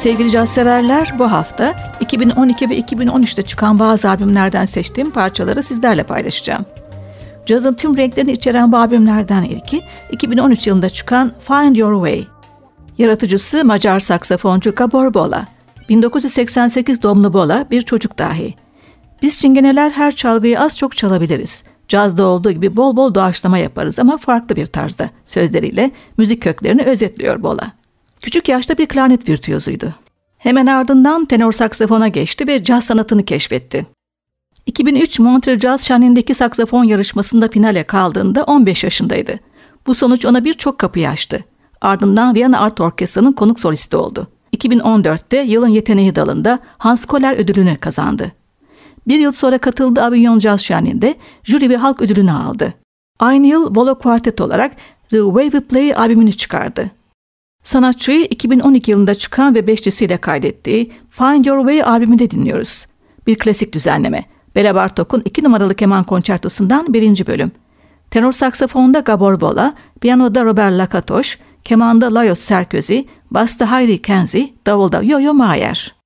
Sevgili caz severler bu hafta 2012 ve 2013'te çıkan bazı albümlerden seçtiğim parçaları sizlerle paylaşacağım. Cazın tüm renklerini içeren bu albümlerden ilki 2013 yılında çıkan Find Your Way. Yaratıcısı Macar saksafoncu Gabor Bola. 1988 doğumlu Bola bir çocuk dahi. Biz çingeneler her çalgıyı az çok çalabiliriz. Cazda olduğu gibi bol bol doğaçlama yaparız ama farklı bir tarzda. Sözleriyle müzik köklerini özetliyor Bola. Küçük yaşta bir klarnet virtüözüydü. Hemen ardından tenor saksafona geçti ve caz sanatını keşfetti. 2003 Montreal Jazz Şenliği'ndeki saksafon yarışmasında finale kaldığında 15 yaşındaydı. Bu sonuç ona birçok kapıyı açtı. Ardından Viyana Art Orkestra'nın konuk solisti oldu. 2014'te yılın yeteneği dalında Hans Koller ödülünü kazandı. Bir yıl sonra katıldığı Avignon Jazz Şenliği'nde jüri ve halk ödülünü aldı. Aynı yıl Volo Quartet olarak The Way We Play albümünü çıkardı. Sanatçıyı 2012 yılında çıkan ve beşlisiyle kaydettiği Find Your Way albümünde dinliyoruz. Bir klasik düzenleme. Bela Bartok'un iki numaralı keman konçertosundan birinci bölüm. Tenor saksafonda Gabor Bola, piyanoda Robert Lakatoş, kemanda Lajos Serközi, basta Hayri Kenzi, davulda Yo-Yo Mayer.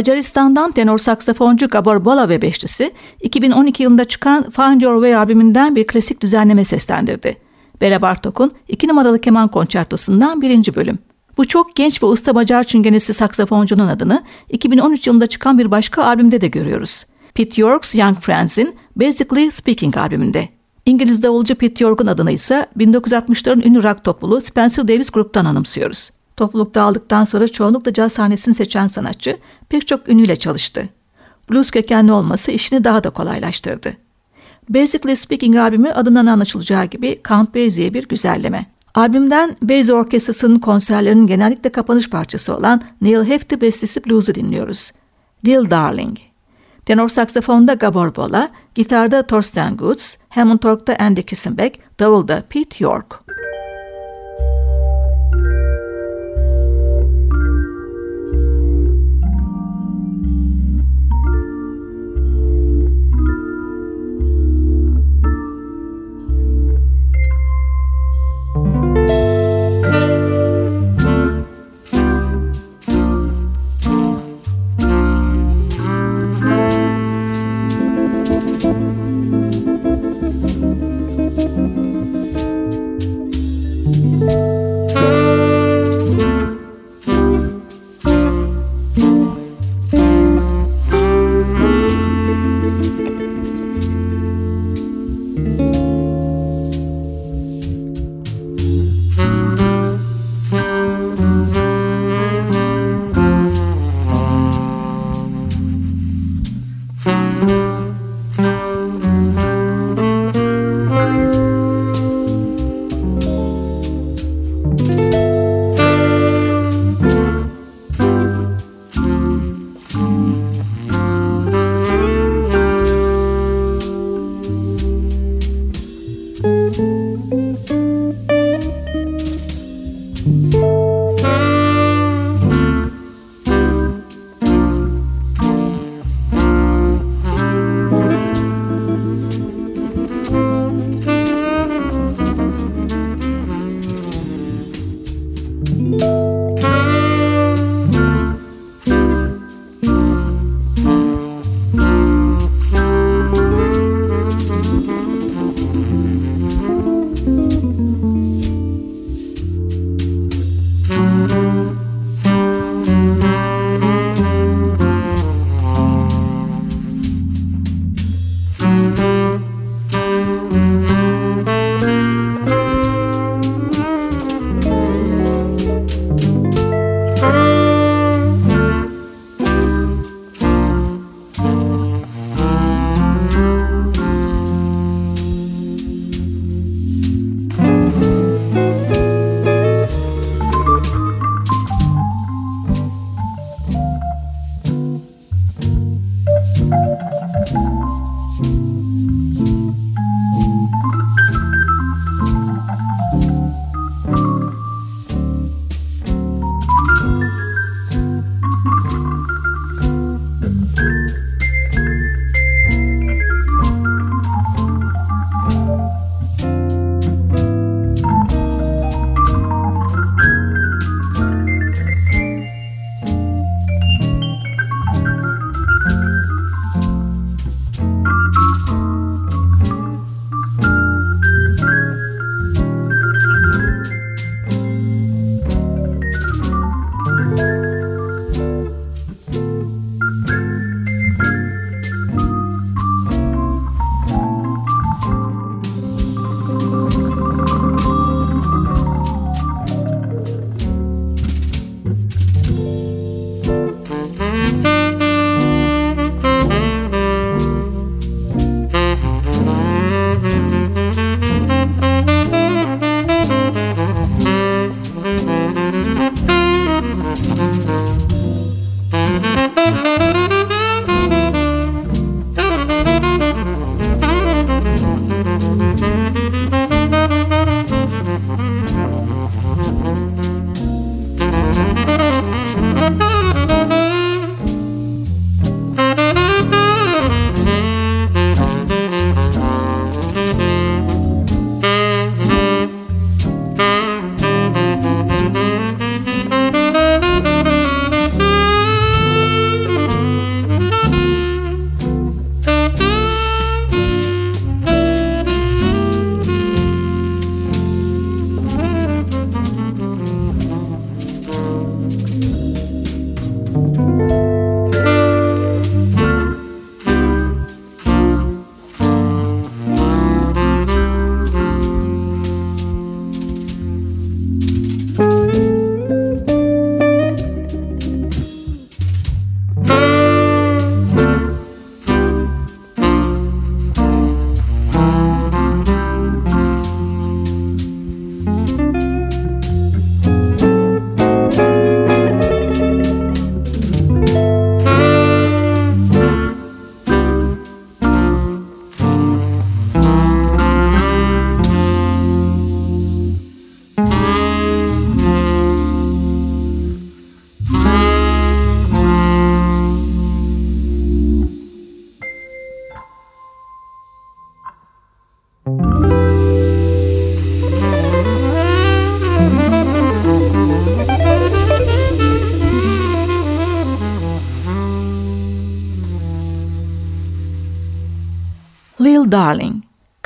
Macaristan'dan tenor saksafoncu Gabor Bola ve beşlisi 2012 yılında çıkan Find Your Way albümünden bir klasik düzenleme seslendirdi. Bela Bartok'un 2 numaralı keman konçertosundan birinci bölüm. Bu çok genç ve usta Macar çingenesi saksafoncunun adını 2013 yılında çıkan bir başka albümde de görüyoruz. Pete York's Young Friends'in Basically Speaking albümünde. İngiliz davulcu Pete York'un adını ise 1960'ların ünlü rock topluluğu Spencer Davis gruptan anımsıyoruz. Toplulukta aldıktan sonra çoğunlukla caz sahnesini seçen sanatçı pek çok ünlüyle çalıştı. Blues kökenli olması işini daha da kolaylaştırdı. Basically Speaking albümü adından anlaşılacağı gibi Count Basie'ye bir güzelleme. Albümden Basie Orkestrası'nın konserlerinin genellikle kapanış parçası olan Neil Hefti bestesi Blues'u dinliyoruz. Deal Darling. Tenor saksafonda Gabor Bola, gitarda Thorsten Goods, Hammond Tork'ta Andy Kissenbeck, davulda Pete York.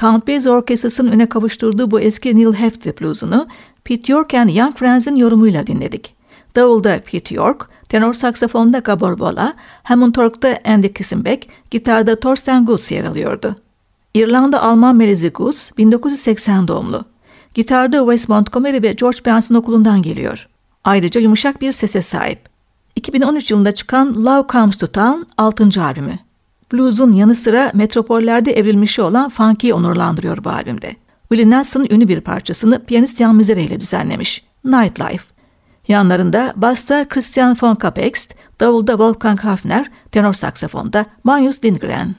Count Basie Orkestrası'nın öne kavuşturduğu bu eski Neil Hefti bluesunu Pete York and Young Friends'in yorumuyla dinledik. Davulda Pete York, tenor saksafonda Gabor Bola, Hammond Tork'ta Andy Kissenbeck, gitarda Thorsten Goods yer alıyordu. İrlanda-Alman melezi Goods 1980 doğumlu. Gitarda Wes Montgomery ve George Benson okulundan geliyor. Ayrıca yumuşak bir sese sahip. 2013 yılında çıkan Love Comes to Town 6. albümü. Blues'un yanı sıra metropollerde evrilmişi olan funky'yi onurlandırıyor bu albümde. Willie Nelson'ın ünlü bir parçasını piyanist Jan Mizere ile düzenlemiş. Nightlife. Yanlarında basta Christian von Kapext, davulda Wolfgang Hafner, tenor saksafonda Magnus Lindgren.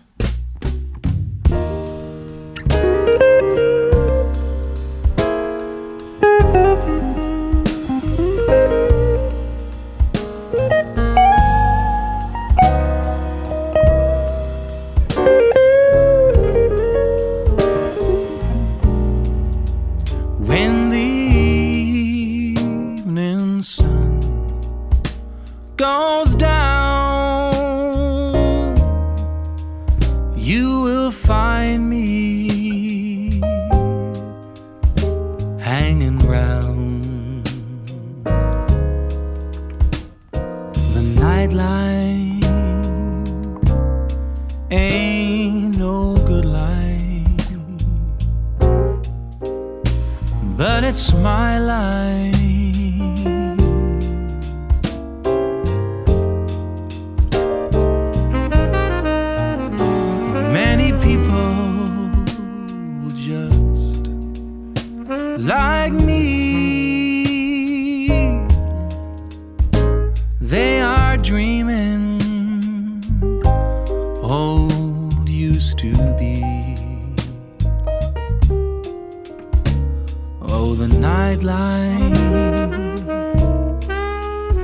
Oh, the nightlife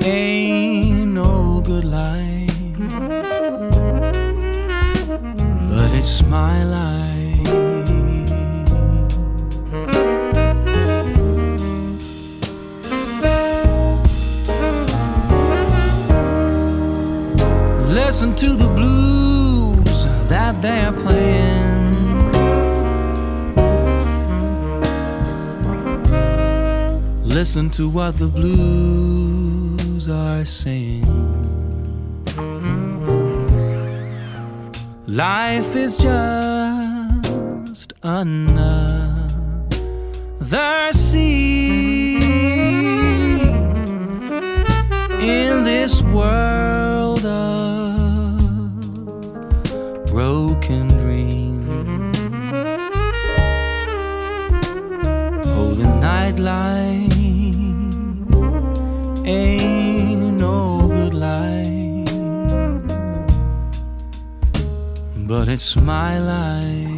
ain't no good life, but it's my life. Listen to the blues that they're playing. Listen to what the blues are saying. Life is just another scene in this world it's my life.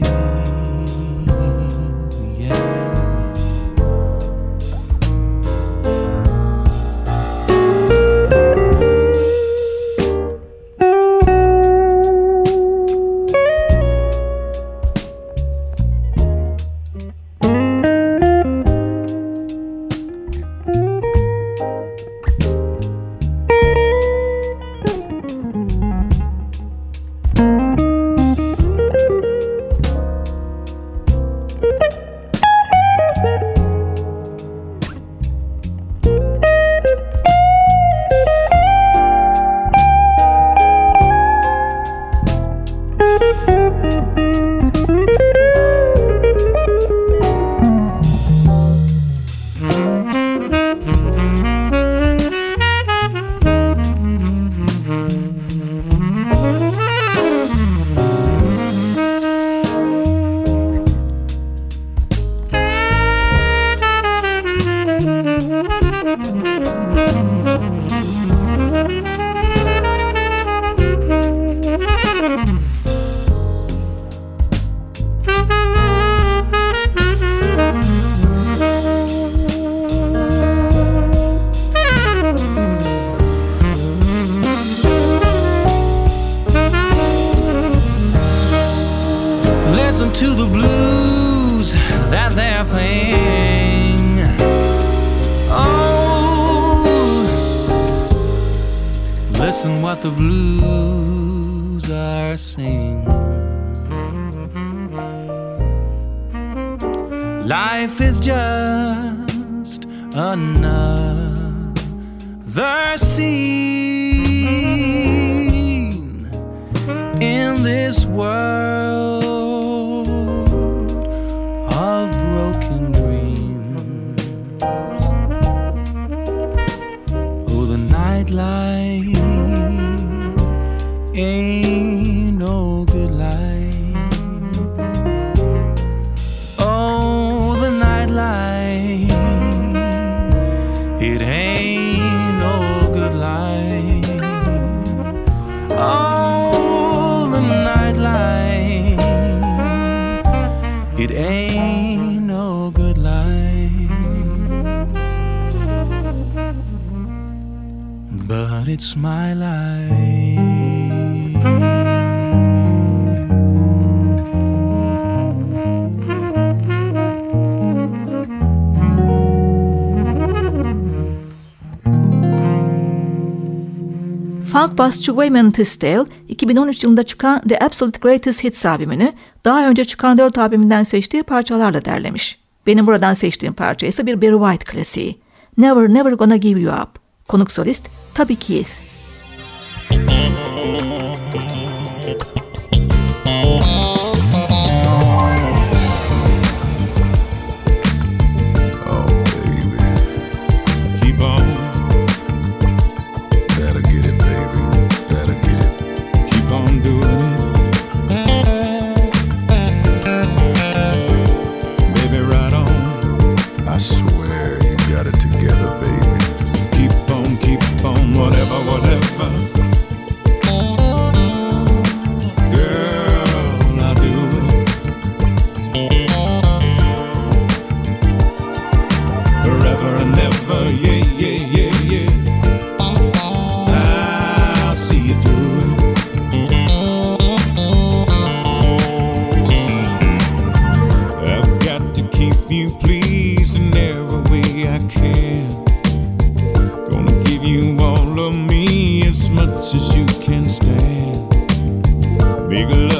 that they're playing. Oh, listen what the blues are saying. Life is just another scene in this world. life. it's my life. Funk basçı Wayman Tisdale, 2013 yılında çıkan The Absolute Greatest Hits albümünü daha önce çıkan dört albümünden seçtiği parçalarla derlemiş. Benim buradan seçtiğim parça ise bir Barry White klasiği. Never Never Gonna Give You Up. Konuk solist Tabi Keith. Make love.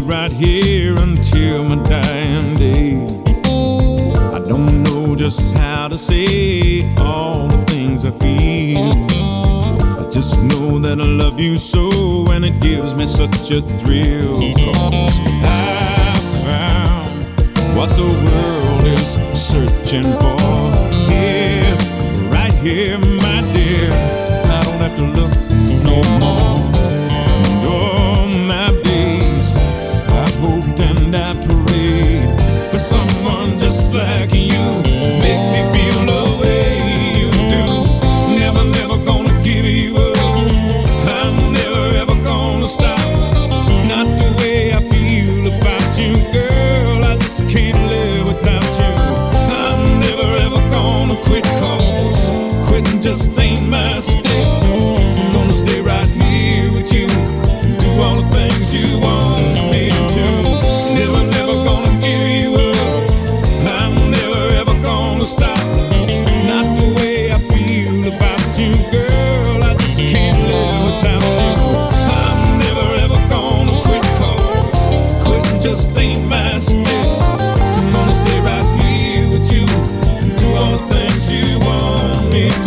right here until my dying day. I don't know just how to say all the things I feel. I just know that I love you so, and it gives me such a thrill. Cause I found what the world is searching for. Here, right here, my dear. I don't have to look no more. me.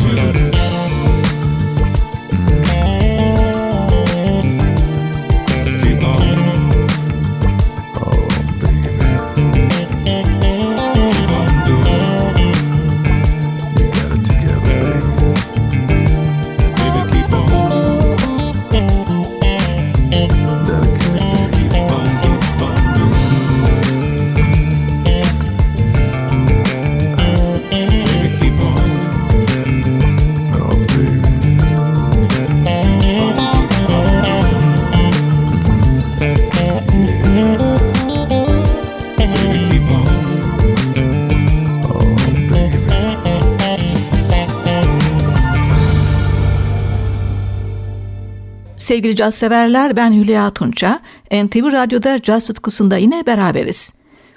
Sevgili caz severler ben Hülya Tunça. NTV Radyo'da caz tutkusunda yine beraberiz.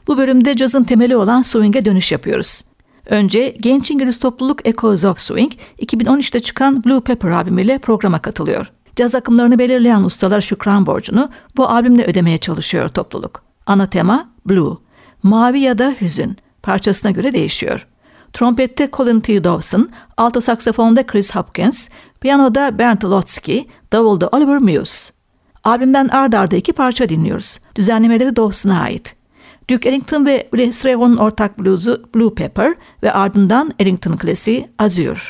Bu bölümde cazın temeli olan swing'e dönüş yapıyoruz. Önce genç İngiliz topluluk Echoes of Swing 2013'te çıkan Blue Pepper albümüyle programa katılıyor. Caz akımlarını belirleyen ustalar şükran borcunu bu albümle ödemeye çalışıyor topluluk. Ana tema Blue, mavi ya da hüzün parçasına göre değişiyor. Trompette Colin T. Dawson, alto saksafonda Chris Hopkins, piyanoda Bernd Lotsky, davulda Oliver Muse. Albümden ard arda iki parça dinliyoruz. Düzenlemeleri Dawson'a ait. Duke Ellington ve Willie Strayhorn'un ortak bluzu Blue Pepper ve ardından Ellington klasiği Azure.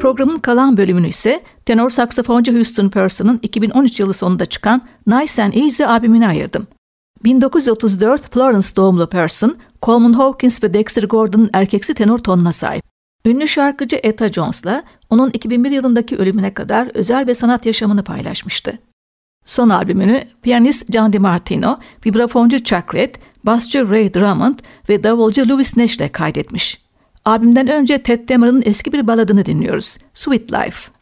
Programın kalan bölümünü ise tenor saksafoncu Houston Person'ın 2013 yılı sonunda çıkan Nice and Easy albümüne ayırdım. 1934 Florence doğumlu Person, Coleman Hawkins ve Dexter Gordon'ın erkeksi tenor tonuna sahip. Ünlü şarkıcı Etta Jones'la onun 2001 yılındaki ölümüne kadar özel ve sanat yaşamını paylaşmıştı. Son albümünü piyanist John DiMartino, vibrafoncu Chuck Red, basçı Ray Drummond ve davulcu Louis Nash ile kaydetmiş. Albümden önce Ted Dameron'ın eski bir baladını dinliyoruz, Sweet Life.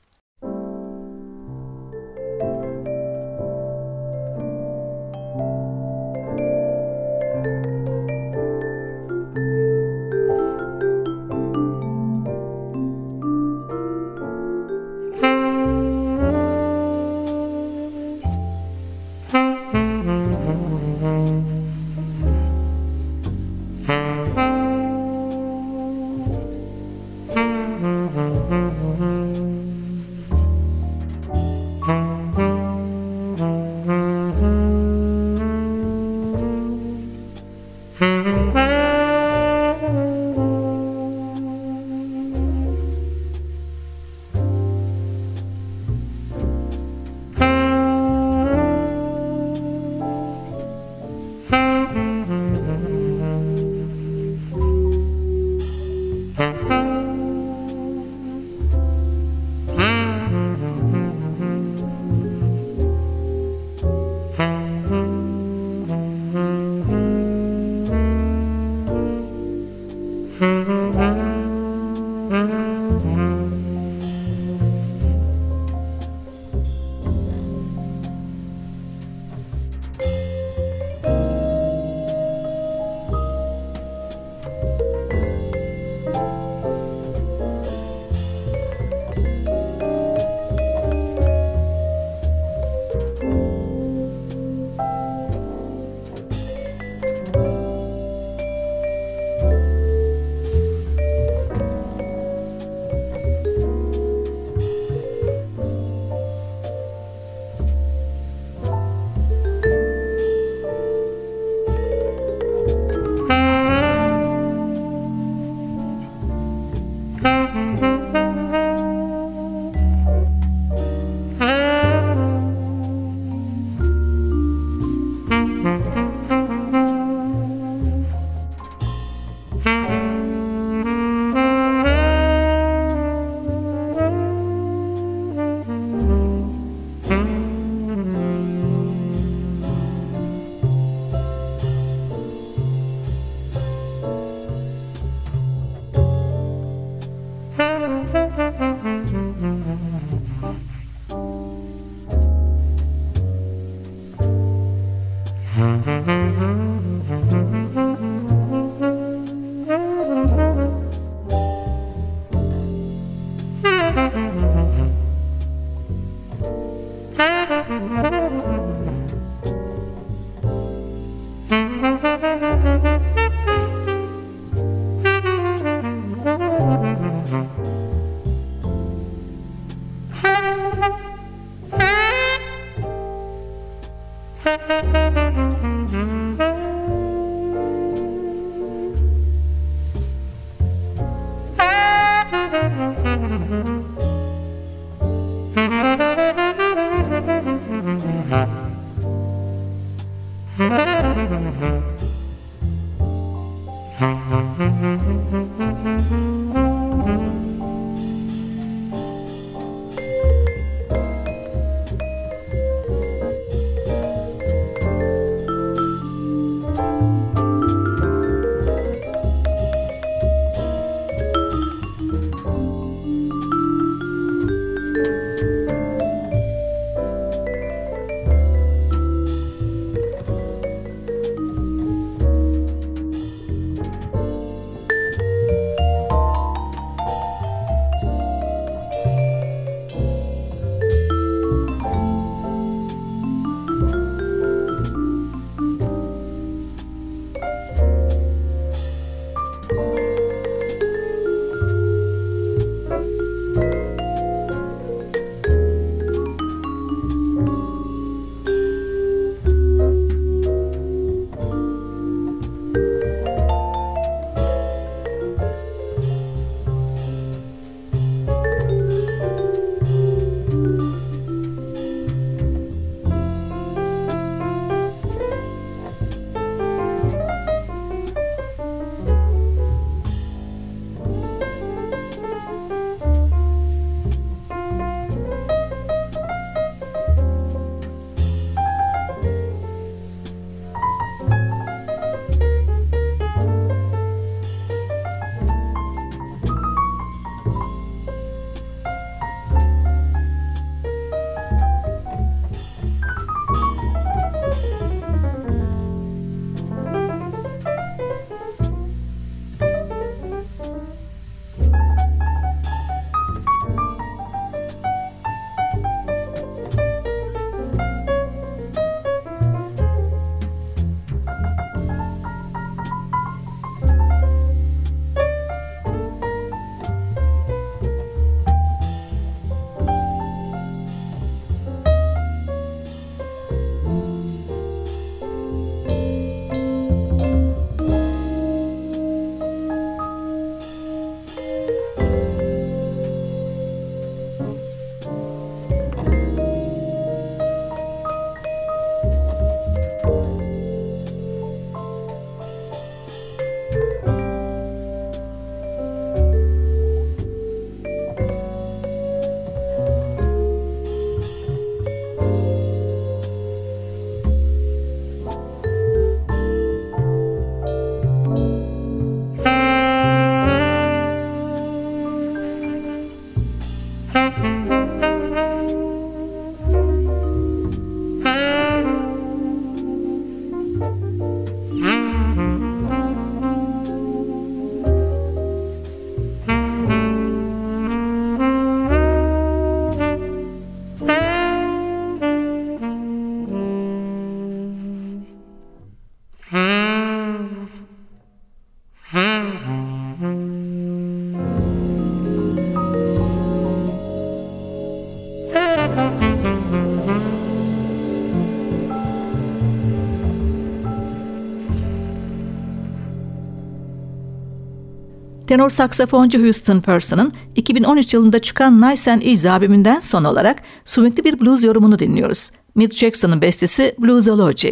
Tenor saksafoncu Houston Person'ın 2013 yılında çıkan Nice and Easy albümünden son olarak swingli bir blues yorumunu dinliyoruz. Milt Jackson'ın bestesi Bluesology.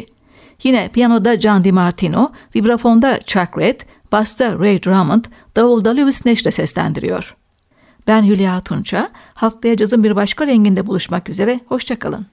Yine piyanoda John DiMartino, vibrafonda Chuck Red, basta Ray Drummond, davulda Lewis Nash ile seslendiriyor. Ben Hülya Tunça, haftaya cazın bir başka renginde buluşmak üzere, hoşçakalın.